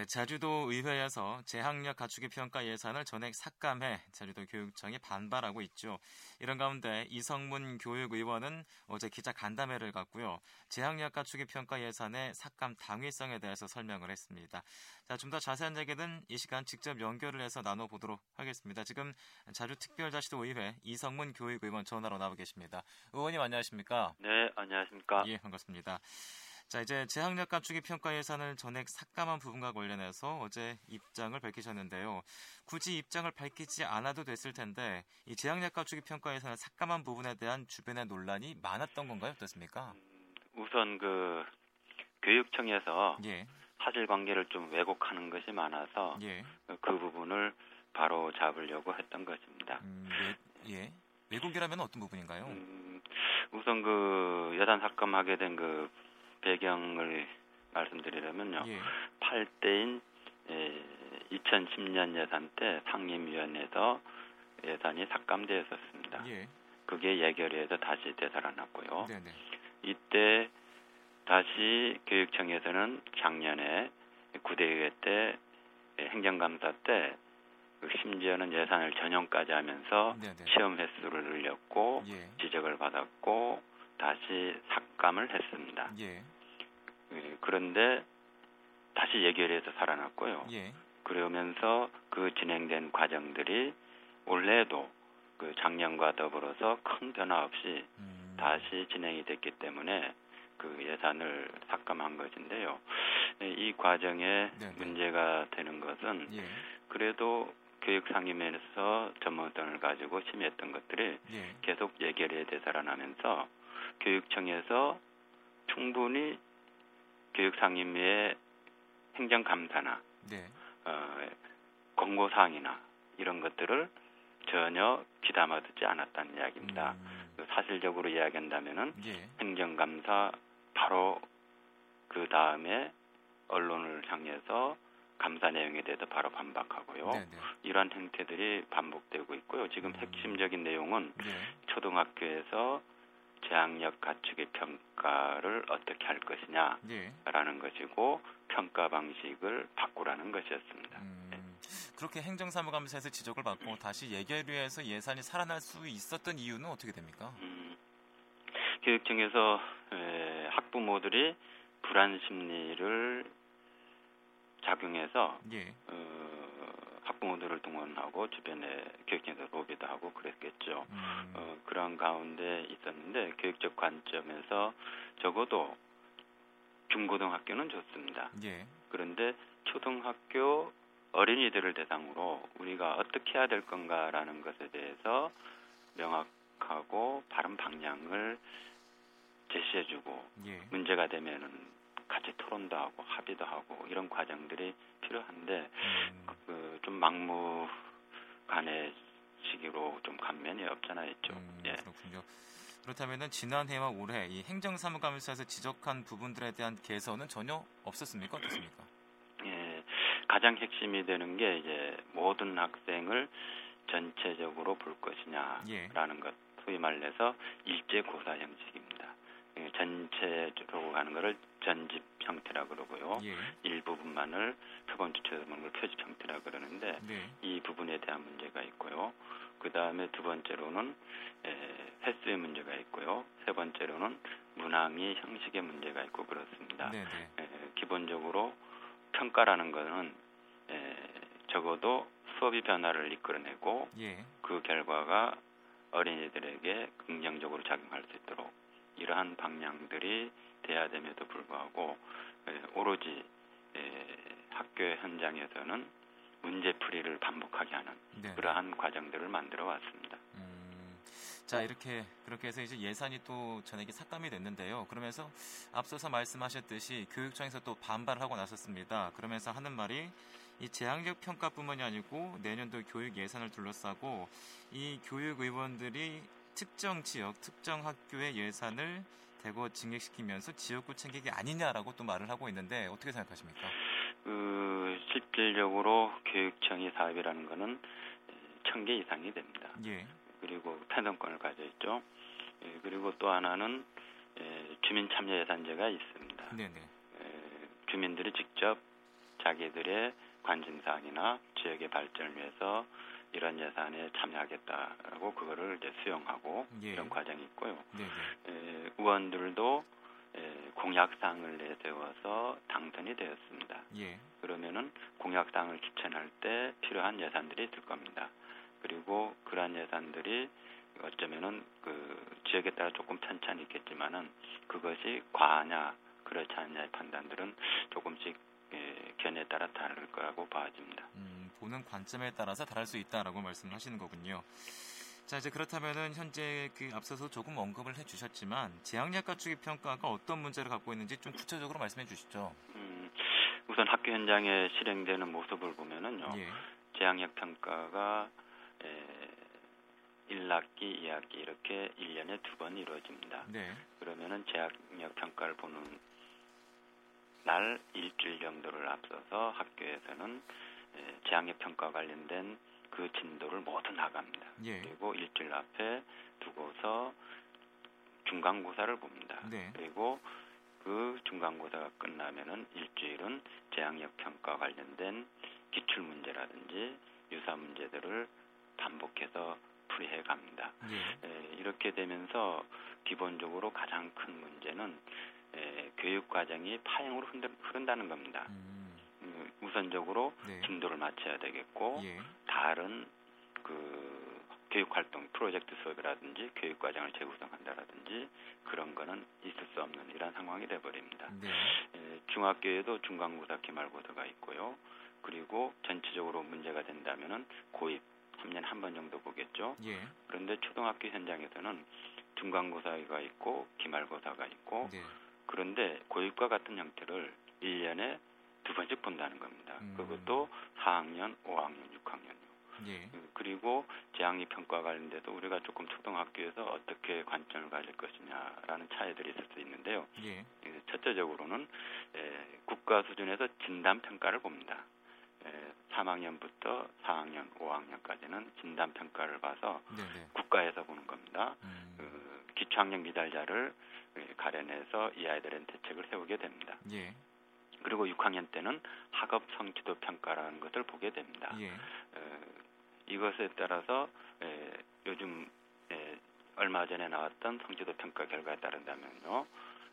네, 제주도 의회에서 재학력 갖추기 평가 예산을 전액 삭감해 제주도 교육청이 반발하고 있죠. 이런 가운데 이성문 교육의원은 어제 기자 간담회를 갖고요. 재학력 갖추기 평가 예산의 삭감 당위성에 대해서 설명을 했습니다. 자, 좀 더 자세한 얘기는 이 시간 직접 연결을 해서 나눠보도록 하겠습니다. 지금 제주특별자치도 의회 이성문 교육의원 전화로 나와 계십니다. 의원님 안녕하십니까? 네, 안녕하십니까? 예, 반갑습니다. 자, 이제 재학력 감축이 평가 예산을 전액 삭감한 부분과 관련해서 어제 입장을 밝히셨는데요. 굳이 입장을 밝히지 않아도 됐을 텐데 이 재학력 감축이 평가 예산을 삭감한 부분에 대한 주변의 논란이 많았던 건가요? 어떻습니까? 음, 우선 그 교육청에서 예. 사실관계를 좀 왜곡하는 것이 많아서 예. 그 부분을 바로 잡으려고 했던 것입니다. 음, 예. 예. 왜곡이라면 어떤 부분인가요? 음, 우선 그 예산 삭감하게 된그 배경을 말씀드리려면요. 예. 8대인 2010년 예산 때 상임위원회에서 예산이 삭감되었었습니다. 예. 그게 예결위에서 다시 되살아났고요. 네네. 이때 다시 교육청에서는 작년에 구대의회 때 행정감사 때그 심지어는 예산을 전용까지 하면서 네네. 시험 횟수를 늘렸고 예. 지적을 받았고 다시 삭감을 했습니다. 예. 예, 그런데 다시 예결해서 살아났고요. 예. 그러면서 그 진행된 과정들이 올해도 그 작년과 더불어서 큰 변화 없이 음. 다시 진행이 됐기 때문에 그 예산을 삭감한 것인데요. 예, 이 과정에 네네. 문제가 되는 것은 예. 그래도 교육 상임위에서 전문성을 가지고 심의했던 것들이 예. 계속 예결에 되살아나면서 교육청에서 충분히 교육상임위의 행정감사나 네. 어, 권고사항이나 이런 것들을 전혀 귀담아 듣지 않았다는 이야기입니다. 음. 그 사실적으로 이야기한다면은 예. 행정감사 바로 그 다음에 언론을 향해서 감사 내용에 대해서 바로 반박하고요. 네네. 이러한 행태들이 반복되고 있고요. 지금 음. 핵심적인 내용은 예. 초등학교에서 재학력 갖추기 평가를 어떻게 할 것이냐라는 예. 것이고 평가 방식을 바꾸라는 것이었습니다. 음, 그렇게 행정사무감사에서 지적을 받고 다시 예결위에서 예산이 살아날 수 있었던 이유는 어떻게 됩니까? 음, 교육청에서 에, 학부모들이 불안 심리를 작용해서 예. 어, 학부모들을 동원하고 주변에 교육청에서 로비도 하고 그랬겠죠. 음, 어, 그런 가운데 있었는데 교육적 관점에서 적어도 중고등학교는 좋습니다. 예. 그런데 초등학교 어린이들을 대상으로 우리가 어떻게 해야 될 건가라는 것에 대해서 명확하고 바른 방향을 제시해주고 예. 문제가 되면은 같이 토론도 하고 합의도 하고 이런 과정들이 필요한데 음, 그좀 막무가내 시기로 좀 감면이 없잖아 있죠. 음, 예. 그렇군요. 그렇다면은 지난해와 올해 이 행정사무감사에서 지적한 부분들에 대한 개선은 전혀 없었습니까? 어떻습니까? 예, 가장 핵심이 되는 게 이제 모든 학생을 전체적으로 볼 것이냐라는 예. 것, 소위 말해서 일제 고사 형식입니다. 예, 전체적으로 가는 것을 전집 형태라 그러고요. 예. 일부분만을 표본 주체적으로 표집 형태라 그러는데 네. 이 부분에 대한 문제가 있고요. 그 다음에 두 번째로는 에, 횟수의 문제가 있고요. 세 번째로는 문항이 형식의 문제가 있고 그렇습니다. 네, 네. 에, 기본적으로 평가라는 것은 에, 적어도 수업이 변화를 이끌어내고 예. 그 결과가 어린이들에게 긍정적으로 작용할 수 있도록 이러한 방향들이 돼야 됨에도 불구하고 에, 오로지 에, 학교 현장에서는 문제풀이를 반복하게 하는 네. 그러한 과정들을 만들어 왔습니다. 음, 자 이렇게 그렇게 해서 이제 예산이 또 전액이 삭감이 됐는데요. 그러면서 앞서서 말씀하셨듯이 교육청에서 또 반발을 하고 나섰습니다. 그러면서 하는 말이 이 재학력 평가뿐만이 아니고 내년도 교육 예산을 둘러싸고 이 교육 의원들이 특정 지역, 특정 학교의 예산을 대거 증액시키면서 지역구 챙기기 아니냐라고 또 말을 하고 있는데 어떻게 생각하십니까? 그 실질적으로 교육청이 사업이라는 것은 천개 이상이 됩니다. 예, 그리고 편성권을 가져 있죠. 예, 그리고 또 하나는 예, 주민 참여 예산제가 있습니다. 네네, 예, 주민들이 직접 자기들의 관심 사항이나 지역의 발전을 위해서 이런 예산에 참여하겠다라고 그거를 이제 수용하고 예. 이런 과정이 있고요. 네, 네. 에, 의원들도 에, 공약사항을 내세워서 당선이 되었습니다. 예. 그러면은 공약사항을 기천할 때 필요한 예산들이 있을 겁니다. 그리고 그러한 예산들이 어쩌면은 그 지역에 따라 조금 편차는 있겠지만은 그것이 과하냐 그렇지 않냐의 판단들은 조금씩 예, 견해에 따라 다를 거라고 봐집니다. 음, 보는 관점에 따라서 다를 수 있다라고 말씀하시는 거군요. 자 이제 그렇다면은 현재 그 앞서서 조금 언급을 해주셨지만 재학력 갖추기 평가가 어떤 문제를 갖고 있는지 좀 구체적으로 말씀해 주시죠. 음, 우선 학교 현장에 실행되는 모습을 보면은요. 예. 재학력 평가가 에, 1학기, 2학기 이렇게 1년에 두 번 이루어집니다. 네. 그러면은 재학력 평가를 보는 날 일주일 정도를 앞서서 학교에서는 에, 재학력 평가 관련된 그 진도를 모두 나갑니다. 예. 그리고 일주일 앞에 두고서 중간고사를 봅니다. 네. 그리고 그 중간고사가 끝나면은 일주일은 재학력 평가 관련된 기출 문제라든지 유사 문제들을 반복해서 풀이해 갑니다. 예. 에, 이렇게 되면서 기본적으로 가장 큰 문제는 에, 교육 과정이 파행으로 흔들, 흐른다는 겁니다. 음, 음, 우선적으로 네. 진도를 맞춰야 되겠고 예. 다른 그 교육 활동 프로젝트 수업이라든지 교육 과정을 재구성한다라든지 그런 거는 있을 수 없는 이런 상황이 돼 버립니다. 네. 에, 중학교에도 중간고사, 기말고사가 있고요. 그리고 전체적으로 문제가 된다면은 고입 3년 한 번 정도 보겠죠. 예. 그런데 초등학교 현장에서는 중간고사가 있고 기말고사가 있고 네. 그런데 고입과 같은 형태를 1년에 두 번씩 본다는 겁니다. 음. 그것도 4학년, 5학년, 6학년요. 예. 그리고 재학력 평가 관련돼서 우리가 조금 초등학교에서 어떻게 관점을 가질 것이냐라는 차이들이 있을 수 있는데요. 예. 예, 첫째적으로는 에, 국가 수준에서 진단 평가를 봅니다. 에, 3학년부터 4학년, 5학년까지는 진단 평가를 봐서 네, 네. 국가에서 보는 겁니다. 음, 그 기초학력 미달자를 예, 가려내서 이 아이들은 대책을 세우게 됩니다. 예. 그리고 6학년 때는 학업 성취도 평가라는 것을 보게 됩니다. 예. 에, 이것에 따라서 에, 요즘 에, 얼마 전에 나왔던 성취도 평가 결과에 따른다면요.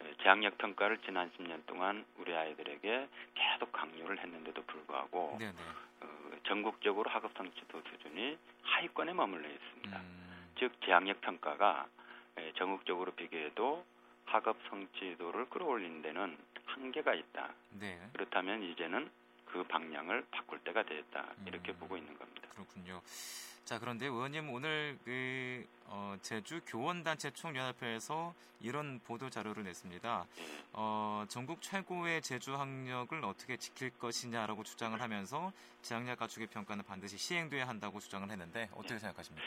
에, 재학력 평가를 지난 10년 동안 우리 아이들에게 계속 강요를 했는데도 불구하고 네, 네. 어, 전국적으로 학업 성취도 수준이 하위권에 머물러 있습니다. 음, 즉 재학력 평가가 에, 전국적으로 비교해도 학업 성취도를 끌어올리는 데는 한계가 있다. 네. 그렇다면 이제는 그 방향을 바꿀 때가 되었다. 이렇게 음. 보고 있는 겁니다. 그렇군요. 자, 그런데 의원님 오늘 그 어, 제주 교원단체 총연합회에서 이런 보도 자료를 냈습니다. 예. 어, 전국 최고의 제주 학력을 어떻게 지킬 것이냐라고 주장을 하면서 재학력 갖추기 평가는 반드시 시행돼야 한다고 주장을 했는데 어떻게 생각하십니까?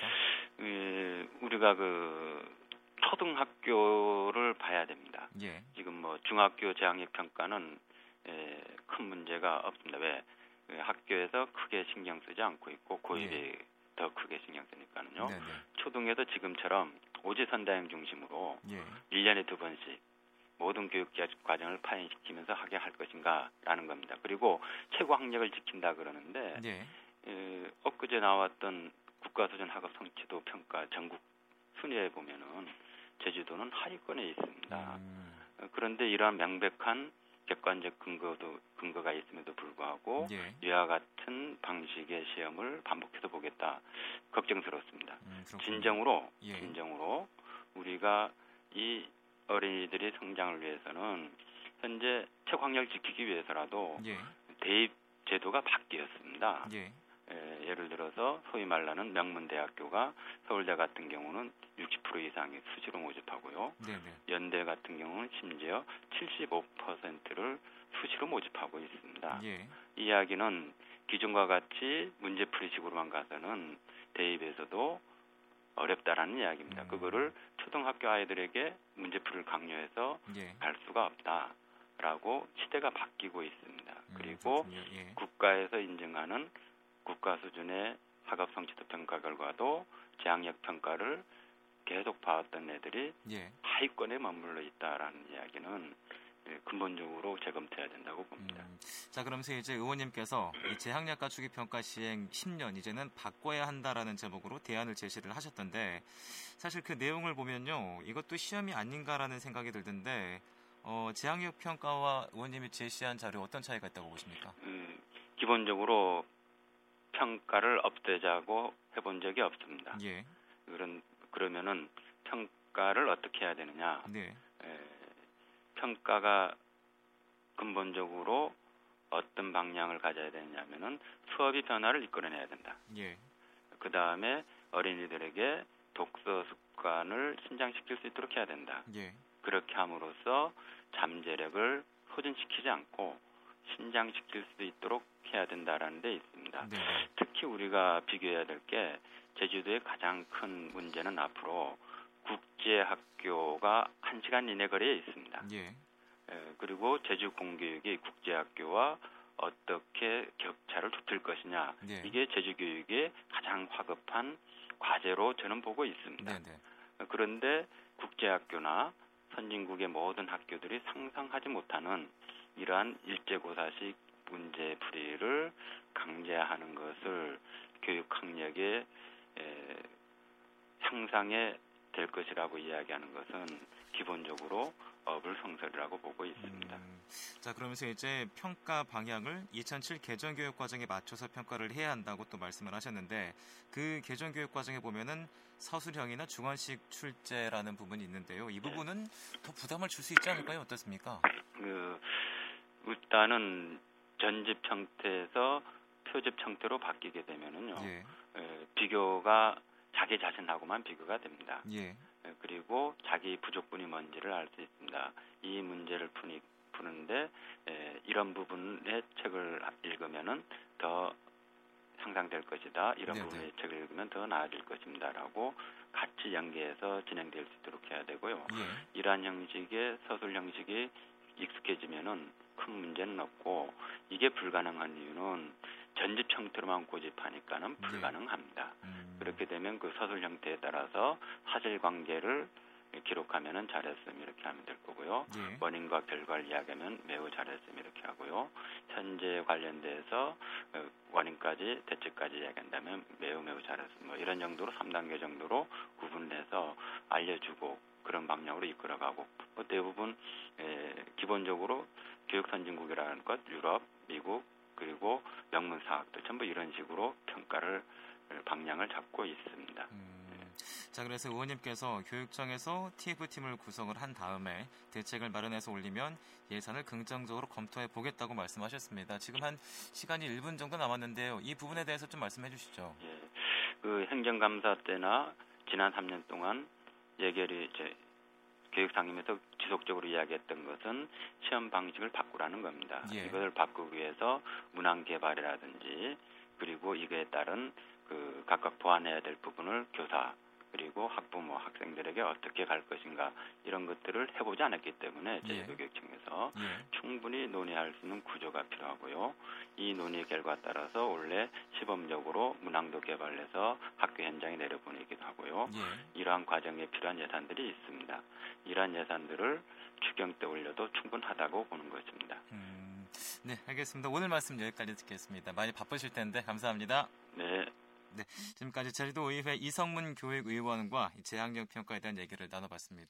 예, 우리가 그 초등학교를 봐야 됩니다. 예, 지금 뭐 중학교 재학력 평가는 에, 큰 문제가 없습니다. 왜? 그 학교에서 크게 신경 쓰지 않고 있고 고입이 더 크게 신경 쓰니까는요. 네, 네, 초등에도 지금처럼 오지 선다형 중심으로 예, 1년에 두 번씩 모든 교육 과정을 파행시키면서 하게 할 것인가라는 겁니다. 그리고 최고 학력을 지킨다 그러는데 예, 에, 엊그제 나왔던 국가수준 학업 성취도 평가 전국 순위에 보면은 제주도는 하위권에 있습니다. 음, 어, 그런데 이러한 명백한 객관적 근거도 근거가 있음에도 불구하고 예, 이와 같은 방식의 시험을 반복해서 보겠다 걱정스럽습니다. 음. 진정으로 예. 진정으로 우리가 이 어린이들의 성장을 위해서는 현재 최고학력을 지키기 위해서라도 예, 대입 제도가 바뀌었습니다. 예, 에, 예를 들어서 소위 말하는 명문대학교가 서울대 같은 경우는 60% 이상이 수시로 모집하고요. 네, 네, 연대 같은 경우는 심지어 75%를 수시로 모집하고 있습니다. 예, 이 이야기는 기존과 같이 문제풀이식으로만 가서는 대입에서도 어렵다라는 이야기입니다. 음. 그거를 초등학교 아이들에게 문제풀이를 강요해서 예. 갈 수가 없다 라고 시대가 바뀌고 있습니다. 음, 그리고. 예, 국가에서 인정하는 국가 수준의 학업 성취도 평가 결과도 재학력 평가를 계속 봐왔던 애들이 예, 하위권에 머물러 있다라는 이야기는 예, 근본적으로 재검토해야 된다고 봅니다. 음, 자, 그러면서 이제 의원님께서 이 재학력 갖추기 평가 시행 10년 이제는 바꿔야 한다라는 제목으로 대안을 제시를 하셨던데 사실 그 내용을 보면요, 이것도 시험이 아닌가라는 생각이 들던데 어, 재학력 평가와 의원님이 제시한 자료 어떤 차이가 있다고 보십니까? 음, 기본적으로 평가를 없애자고 해본 적이 없습니다. 예. 그런 그러면은 평가를 어떻게 해야 되느냐? 네. 에, 평가가 근본적으로 어떤 방향을 가져야 되느냐면은 수업이 변화를 이끌어내야 된다. 예. 그 다음에 어린이들에게 독서 습관을 신장시킬 수 있도록 해야 된다. 예. 그렇게 함으로써 잠재력을 소진시키지 않고 신장시킬 수 있도록 해야 된다라는 데 있습니다. 네. 특히 우리가 비교해야 될 게 제주도의 가장 큰 문제는 앞으로 국제 학교가 한 시간 이내 거리에 있습니다. 예. 에, 그리고 제주 공교육이 국제 학교와 어떻게 격차를 좁힐 것이냐 예. 이게 제주 교육의 가장 화급한 과제로 저는 보고 있습니다. 네네. 네. 그런데 국제 학교나 선진국의 모든 학교들이 상상하지 못하는 이러한 일제고사식 문제 풀이를 강제하는 것을 교육 학력의 에, 향상에 될 것이라고 이야기하는 것은 기본적으로 어불성설이라고 보고 있습니다. 음, 자 그러면서 이제 평가 방향을 2007 개정 교육 과정에 맞춰서 평가를 해야 한다고 또 말씀을 하셨는데 그 개정 교육 과정에 보면은 서술형이나 중원식 출제라는 부분이 있는데요. 이 부분은 네. 더 부담을 줄 수 있지 않을까요? 어떻습니까? 그 일단은 전집 형태에서 표집 형태로 바뀌게 되면은요. 예. 에, 비교가 자기 자신하고만 비교가 됩니다. 예. 에, 그리고 자기 부족분이 뭔지를 알 수 있습니다. 이 문제를 푸니, 푸는데 에, 이런 부분의 책을 읽으면은 더 향상될 것이다. 이런 네네. 부분의 책을 읽으면 더 나아질 것입니다라고 같이 연계해서 진행될 수 있도록 해야 되고요. 예. 이러한 형식의 서술 형식이 익숙해지면은 큰 문제는 없고 이게 불가능한 이유는 전집 형태로만 고집하니까는 네. 불가능합니다. 음. 그렇게 되면 그 서술 형태에 따라서 사실 관계를 기록하면은 잘했음 이렇게 하면 될 거고요. 예. 원인과 결과를 이야기하면 매우 잘했음 이렇게 하고요. 현재 관련돼서 어, 원인까지 대책까지 이야기한다면 매우 매우 잘했음 뭐 이런 정도로 3단계 정도로 구분해서 알려주고 그런 방향으로 이끌어가고 뭐 대부분 에, 기본적으로 교육 선진국이라는 것 유럽, 미국 그리고 명문 사학들 전부 이런 식으로 평가를 방향을 잡고 있습니다. 음. 자, 그래서 의원님께서 교육청에서 TF팀을 구성을 한 다음에 대책을 마련해서 올리면 예산을 긍정적으로 검토해 보겠다고 말씀하셨습니다. 지금 한 시간이 1분 정도 남았는데요. 이 부분에 대해서 좀 말씀해 주시죠. 예. 그 행정감사 때나 지난 3년 동안 예결이 이제 교육상임에서 지속적으로 이야기했던 것은 시험 방식을 바꾸라는 겁니다. 예. 이것을 바꾸기 위해서 문항 개발이라든지 그리고 이거에 따른 그 각각 보완해야 될 부분을 교사 그리고 학부모, 학생들에게 어떻게 갈 것인가 이런 것들을 해보지 않았기 때문에 제주교육청에서 예. 예. 충분히 논의할 수 있는 구조가 필요하고요. 이 논의 결과 따라서 원래 시범적으로 문항도 개발해서 학교 현장에 내려보내기도 하고요. 예. 이러한 과정에 필요한 예산들이 있습니다. 이러한 예산들을 추경 때 올려도 충분하다고 보는 것입니다. 음, 네, 알겠습니다. 오늘 말씀 여기까지 듣겠습니다. 많이 바쁘실 텐데 감사합니다. 네. 네, 지금까지 제주도 의회 이성문 교육의원과 재학력 평가에 대한 얘기를 나눠봤습니다.